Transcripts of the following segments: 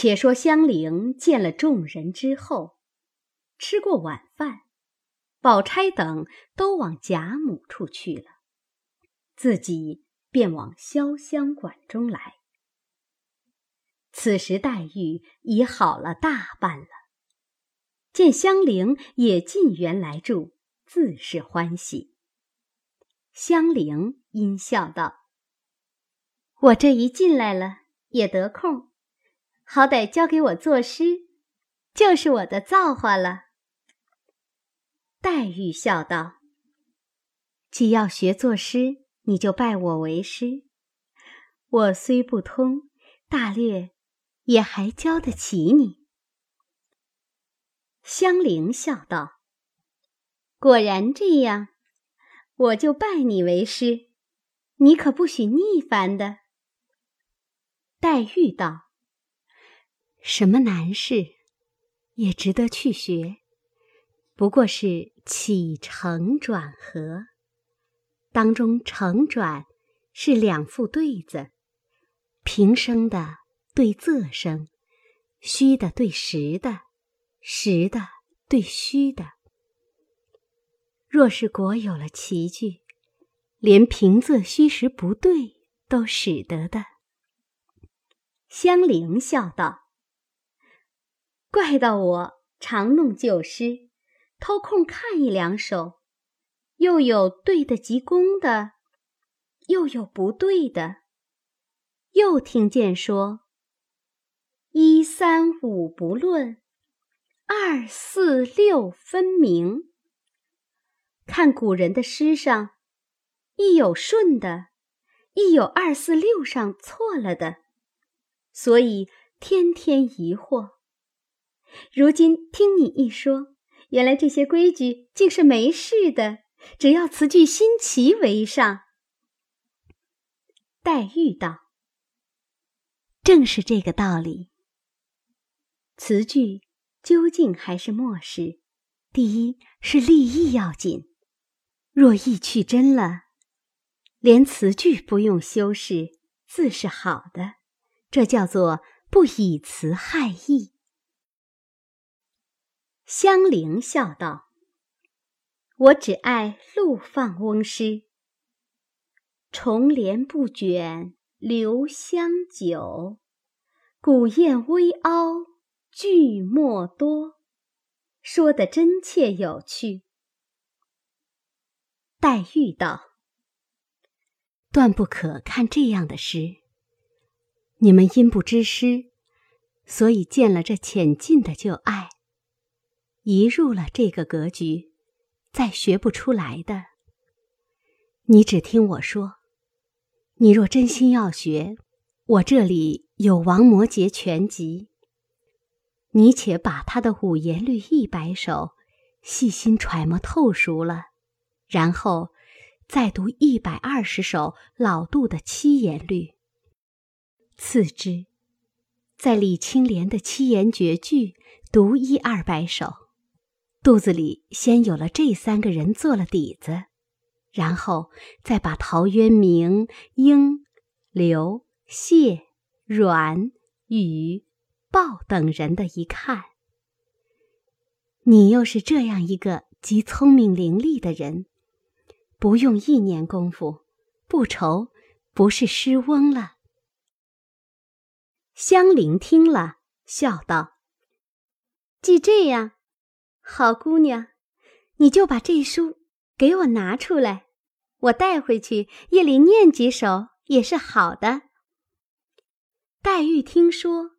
且说香菱见了众人之后，吃过晚饭，宝钗等都往贾母处去了，自己便往潇湘馆中来。此时黛玉已好了大半了，见香菱也进园来住，自是欢喜。香菱阴笑道：“我这一进来了，也得空，好歹教给我作诗，就是我的造化了。”黛玉笑道：“既要学作诗，你就拜我为师。我虽不通，大略。”也还教得起你。香菱笑道：“果然这样，我就拜你为师，你可不许逆反的。”黛玉道：“什么难事，也值得去学，不过是起承转合，当中承转是两副对子，平声的。”对仄声，虚的对实的，实的对虚的。若是果有了奇句，连平仄虚实不对都使得的。香菱笑道：“怪到我常弄旧诗，偷空看一两首，又有对得及工的，又有不对的。又听见说。”一三五不论，二四六分明。看古人的诗上，亦有顺的，亦有二四六上错了的，所以天天疑惑。如今听你一说，原来这些规矩竟是没事的，只要词句新奇为上。黛玉道：“正是这个道理。”词句究竟还是末事，第一是立意要紧。若意去真了，连词句不用修饰，自是好的。这叫做不以词害意。香菱笑道：“我只爱陆放翁诗，重帘不卷留香久，古砚微凹。”句墨多，说得真切有趣。黛玉道：“断不可看这样的诗。你们因不知诗，所以见了这浅近的就爱。一入了这个格局，再学不出来的。你只听我说，你若真心要学，我这里有王摩诘全集。”你且把他的五言律一百首细心揣摩透熟了，然后再读一百二十首老杜的七言律。次之，在李青莲的七言绝句读一二百首，肚子里先有了这三个人做了底子，然后再把陶渊明、英、刘、谢、阮、宇。鲍等人的一看，你又是这样一个极聪明伶俐的人，不用一年功夫，不愁不是诗翁了。香菱听了，笑道：“既这样，好姑娘，你就把这书给我拿出来，我带回去夜里念几首也是好的。”黛玉听说。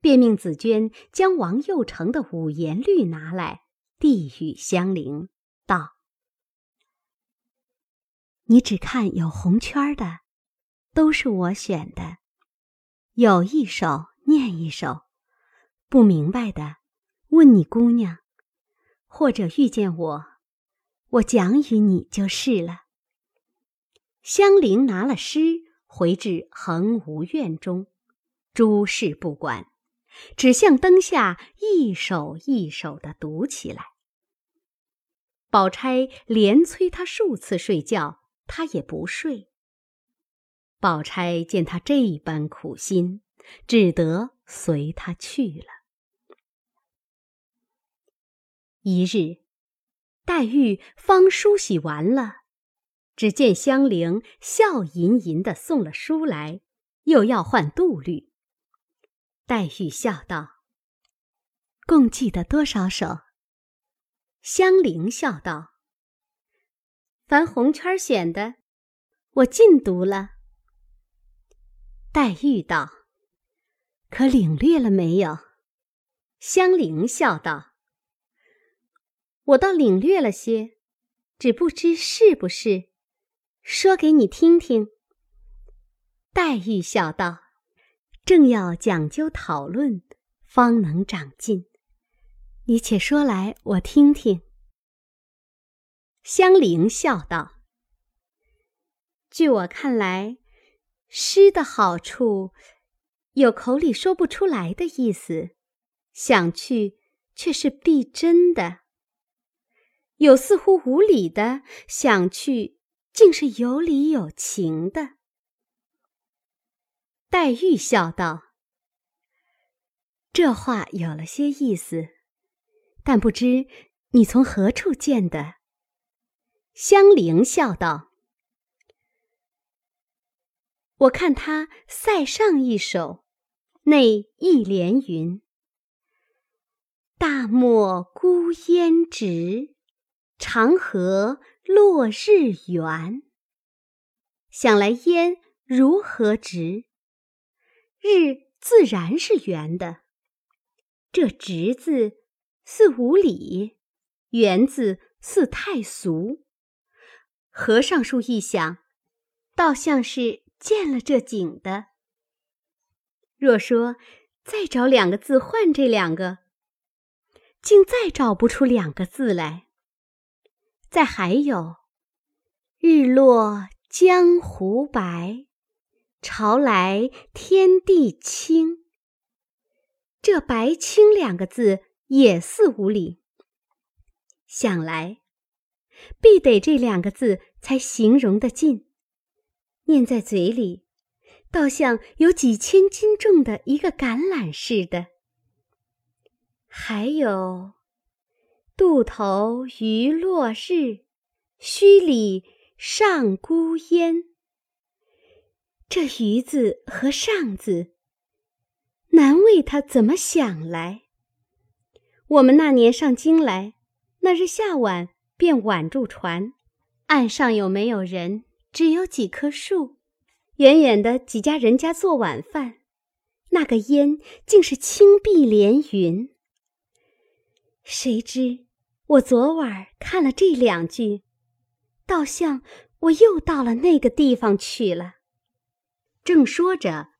便命紫鹃将王佑成的五言律拿来，递与香菱，道：“你只看有红圈的，都是我选的。有一首念一首，不明白的，问你姑娘，或者遇见我，我讲与你就是了。”香菱拿了诗，回至恒芜院中，诸事不管。只向灯下一首一首的读起来。宝钗连催他数次睡觉，他也不睡。宝钗见他这般苦心，只得随他去了。一日，黛玉方梳洗完了，只见香菱笑吟吟的送了书来，又要换杜律。黛玉笑道：“共记得多少首？”香菱笑道：“凡红圈选的，我尽读了。”黛玉道：“可领略了没有？”香菱笑道。我倒领略了些，只不知是不是，说给你听听。黛玉笑道：“正要讲究讨论，方能长进。你且说来，我听听。”香菱笑道：“据我看来，诗的好处，有口里说不出来的意思，想去却是必真的。”有似乎无理的想去，竟是有理有情的。黛玉笑道：“这话有了些意思，但不知你从何处见的。”香菱笑道：“我看他塞上一首，内一联云：‘大漠孤烟直。’”长河落日圆。想来烟如何直？日自然是圆的。这直字似无理，圆字似太俗。和尚书一想，倒像是见了这景的。若说再找两个字换这两个，竟再找不出两个字来。再还有，日落江湖白，潮来天地清。这“白清”两个字也似无理。想来，必得这两个字才形容得尽。念在嘴里，倒像有几千斤重的一个橄榄似的。还有。渡头余落日，墟里上孤烟。这“余”字和“上”字，难为他怎么想来。我们那年上京来，那日下晚便挽住船，岸上有没有人？只有几棵树，远远的几家人家做晚饭，那个烟竟是青碧连云。谁知？我昨晚看了这两句，倒像我又到了那个地方去了。正说着，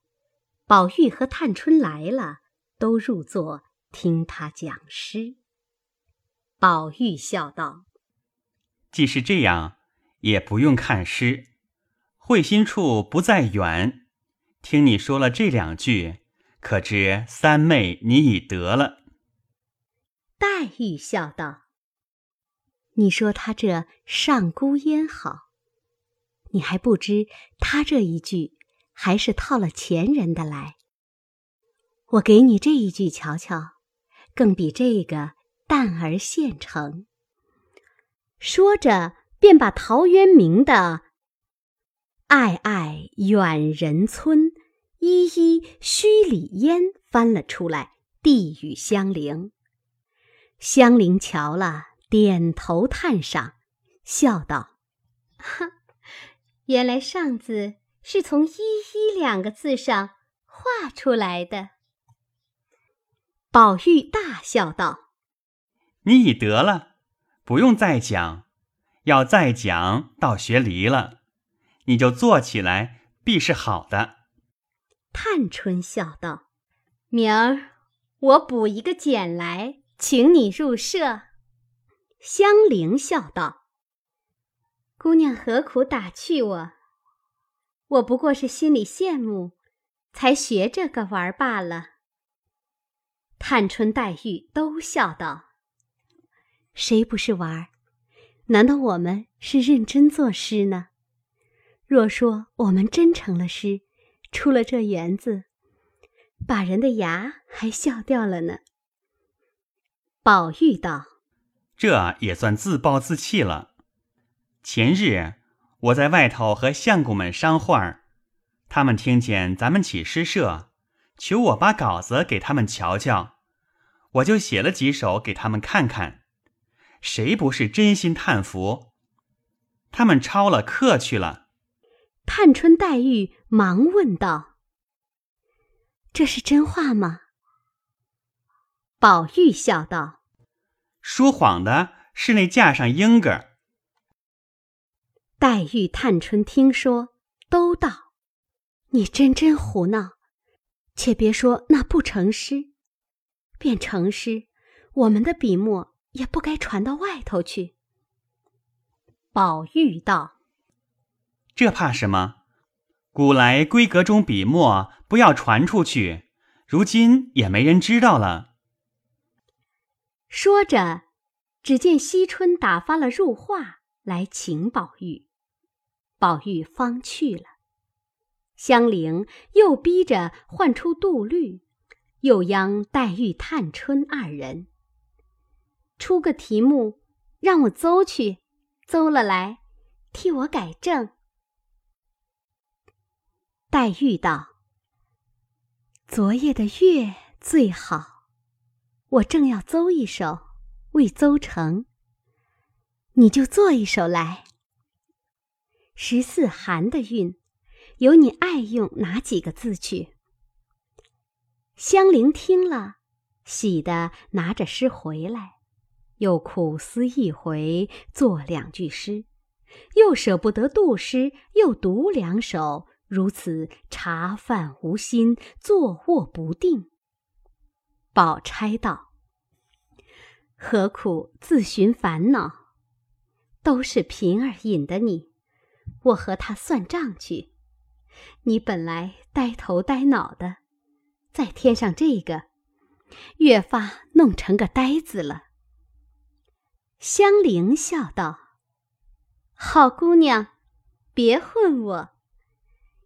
宝玉和探春来了，都入座听他讲诗。宝玉笑道：“既是这样，也不用看诗，会心处不在远。听你说了这两句，可知三妹你已得了。”黛玉笑道。你说他这上孤烟好，你还不知他这一句还是套了前人的来。我给你这一句瞧瞧，更比这个淡而现成。说着，便把陶渊明的“暧暧远人村，依依墟里烟”翻了出来，递与香菱。香菱瞧了。点头叹赏，笑道：“哈，原来‘上’字是从‘依依’两个字上画出来的。”宝玉大笑道：“你已得了，不用再讲。要再讲，倒学离了。你就坐起来，必是好的。”探春笑道：“明儿我补一个简来，请你入舍。”香菱笑道：“姑娘何苦打趣我？我不过是心里羡慕，才学这个玩罢了。”探春、黛玉都笑道：“谁不是玩？难道我们是认真作诗呢？若说我们真成了诗，出了这园子，把人的牙还笑掉了呢。宝玉道：“这也算自暴自弃了。前日我在外头和相公们商话他们听见咱们起诗社，求我把稿子给他们瞧瞧，我就写了几首给他们看看。谁不是真心叹服？他们抄了课去了。”探春、黛玉忙问道：“这是真话吗？”宝玉笑道：“说谎的是那架上英哥。”黛玉、探春听说，都道：“你真真胡闹！且别说那不成诗，便成诗，我们的笔墨也不该传到外头去。”宝玉道：“这怕什么？古来闺阁中笔墨不要传出去，如今也没人知道了。”说着，只见惜春打发了入画来请宝玉，宝玉方去了。香菱又逼着唤出杜律，又央黛玉、探春二人出个题目，让我邹去，邹了来，替我改正。黛玉道：“昨夜的月最好。”我正要奏一首，未奏成，你就做一首来。十四寒的韵，由你爱用哪几个字去？香菱听了，喜的拿着诗回来，又苦思一回，作两句诗，又舍不得杜诗，又读两首，如此茶饭无心，坐卧不定。宝钗道：“何苦自寻烦恼？都是平儿引的你，我和他算账去。你本来呆头呆脑的，再添上这个，越发弄成个呆子了。”香菱笑道：“好姑娘，别混我。”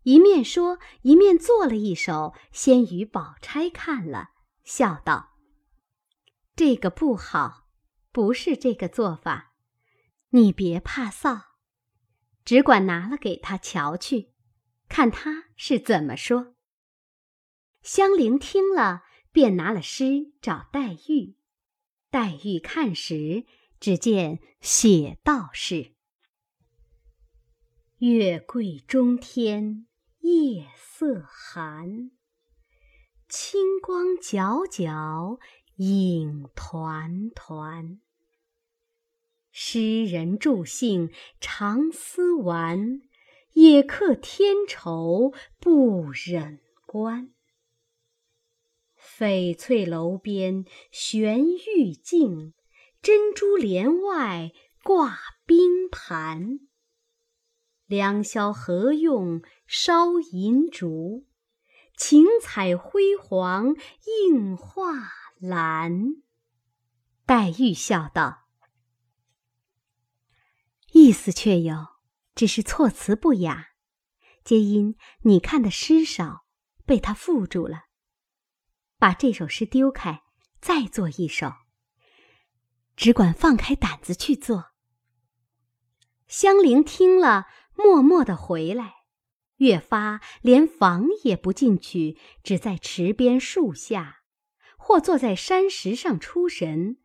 一面说，一面做了一首，先与宝钗看了。笑道：“这个不好，不是这个做法。你别怕臊，只管拿了给他瞧去，看他是怎么说。”香菱听了，便拿了诗找黛玉。黛玉看时，只见写道是：“月桂中天夜色寒。”清光皎皎影团团，诗人助兴常思玩，也客添愁不忍观。翡翠楼边悬玉镜，珍珠帘外挂冰盘。良宵何用烧银烛？晴彩辉煌映画栏。黛玉笑道：“意思却有，只是措辞不雅，皆因你看的诗少，被他缚住了。把这首诗丢开，再做一首，只管放开胆子去做。”香菱听了，默默的回来。越发连房也不进去，只在池边树下，或坐在山石上出神，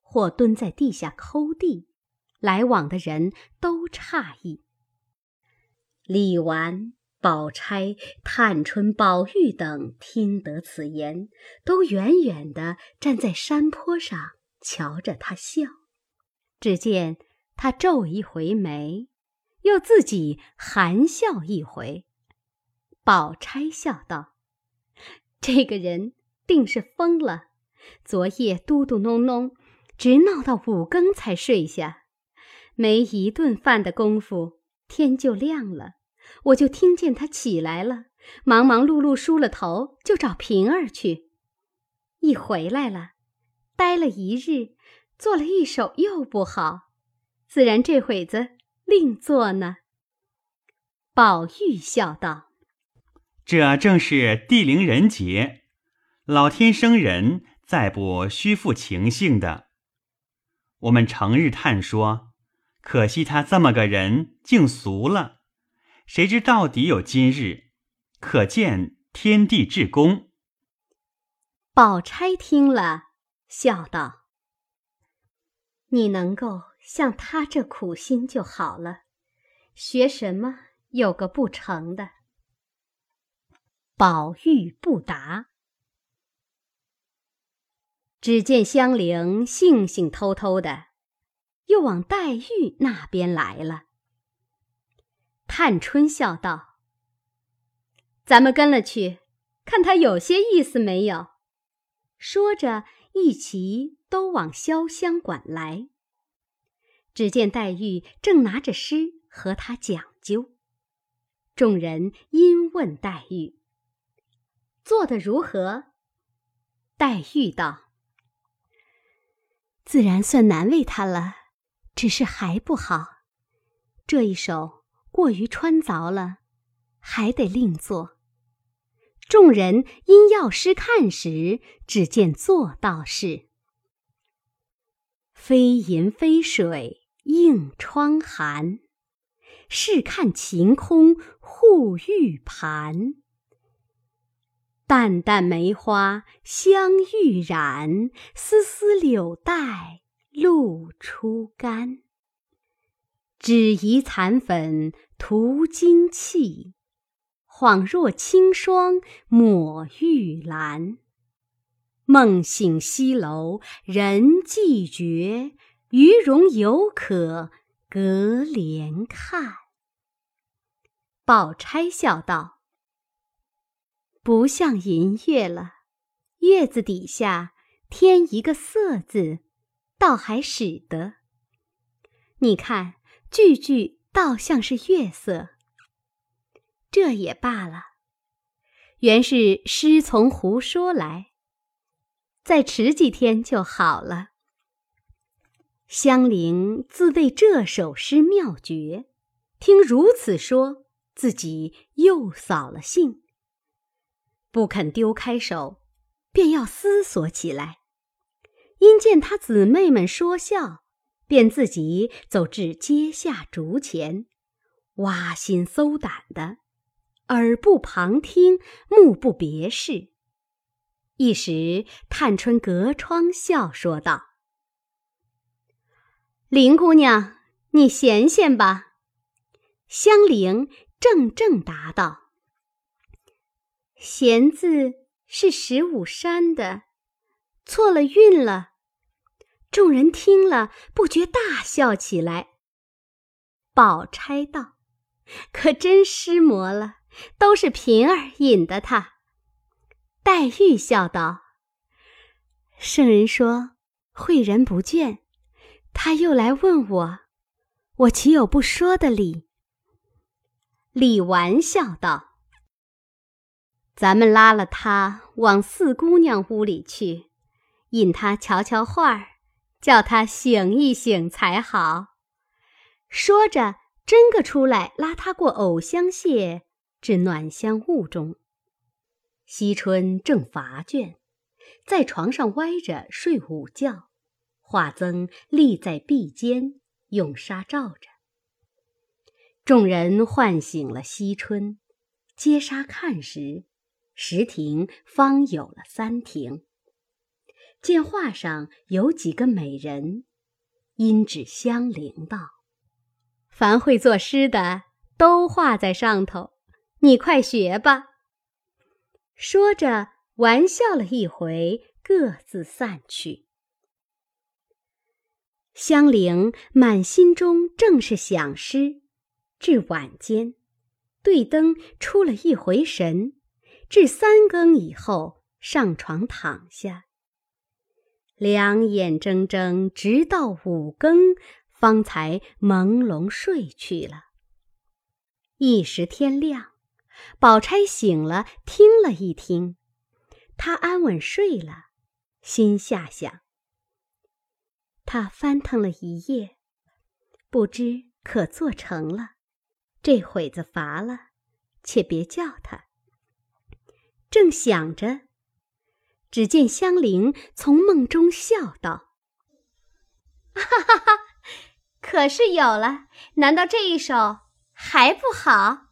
或蹲在地下抠地。来往的人都诧异。李纨、宝钗、探春、宝玉等听得此言，都远远的站在山坡上瞧着他笑。只见他皱一回眉。又自己含笑一回，宝钗笑道：“这个人定是疯了，昨夜嘟嘟哝哝，直闹到五更才睡下。没一顿饭的功夫，天就亮了。我就听见他起来了，忙忙碌碌梳了头，就找平儿去。一回来了，待了一日，做了一手又不好，自然这会子。”另做呢。宝玉笑道：“这正是地灵人杰，老天生人，再不虚负情性的。我们成日叹说，可惜他这么个人，竟俗了。谁知到底有今日，可见天地至公。宝钗听了，笑道：“你能够像他这苦心就好了，学什么有个不成的？”宝玉不答。只见香菱悻悻偷偷的，又往黛玉那边来了。探春笑道：“咱们跟了去，看他有些意思没有。”说着，一齐都往潇湘馆来。只见黛玉正拿着诗和他讲究，众人因问黛玉：“做得如何？”黛玉道。自然算难为他了，只是还不好。这一首过于穿凿了，还得另做。众人因药师看时，只见做道是：“非银非水映窗寒，试看晴空护玉盘。淡淡梅花香欲染，丝丝柳带露初干。只疑残粉涂金器，恍若清霜抹玉兰。梦醒西楼人寂绝，余容犹可隔帘看。宝钗笑道。不像银月了，月字底下添一个色字，倒还使得。你看句句倒像是月色，这也罢了。原是诗从胡说来，再迟几天就好了。香菱自谓这首诗妙绝，听如此说，自己又扫了兴。不肯丢开手，便要思索起来。因见他姊妹们说笑，便自己走至阶下竹前，挖心搜胆的，耳不旁听，目不别视。一时，探春隔窗笑说道：“林姑娘，你闲闲吧。”香菱正正答道。闲字是十五山的，错了韵了。众人听了，不觉大笑起来。宝钗道：“可真失魔了，都是平儿引的他。”黛玉笑道：“圣人说诲人不倦，他又来问我，我岂有不说的理？”李纨笑道。咱们拉了他往四姑娘屋里去，引他瞧瞧画儿，叫他醒一醒才好。说着，真个出来拉他过藕香榭，至暖香坞中。惜春正乏倦，在床上歪着睡午觉，华增立在壁间，用纱罩着。众人唤醒了惜春，揭纱看时。十亭方有了三亭，见画上有几个美人，因指香菱道：“凡会作诗的，都画在上头，你快学吧。”说着玩笑了一回，各自散去。香菱满心中正是想诗，至晚间，对灯出了一回神。至三更以后，上床躺下，两眼睁睁，直到五更，方才朦胧睡去了。一时天亮，宝钗醒了，听了一听，她安稳睡了，心下想：他翻腾了一夜，不知可做成了，这会子乏了，且别叫他。正想着，只见香菱从梦中笑道：“哈哈哈，可是有了，难道这一首还不好？”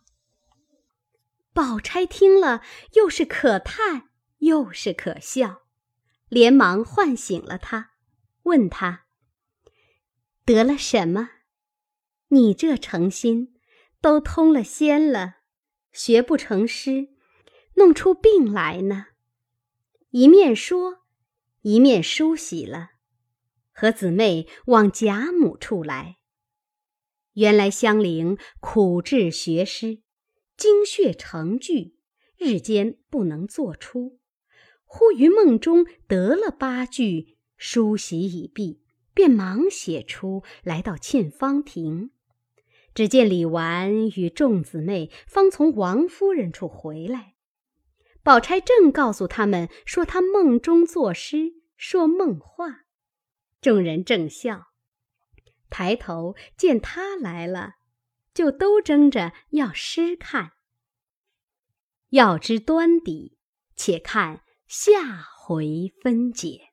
宝钗听了，又是可叹，又是可笑，连忙唤醒了他，问他：“得了什么？你这诚心，都通了仙了，学不成诗，弄出病来呢？”一面说，一面梳洗了，和姊妹往贾母处来。原来香菱苦志学诗，精血成句，日间不能作出。忽于梦中得了八句，梳洗已毕，便忙写出来到沁芳亭。只见李纨与众姊妹方从王夫人处回来。宝钗正告诉他们说，她梦中作诗，说梦话。众人正笑，抬头见他来了，就都争着要诗看。要知端底，且看下回分解。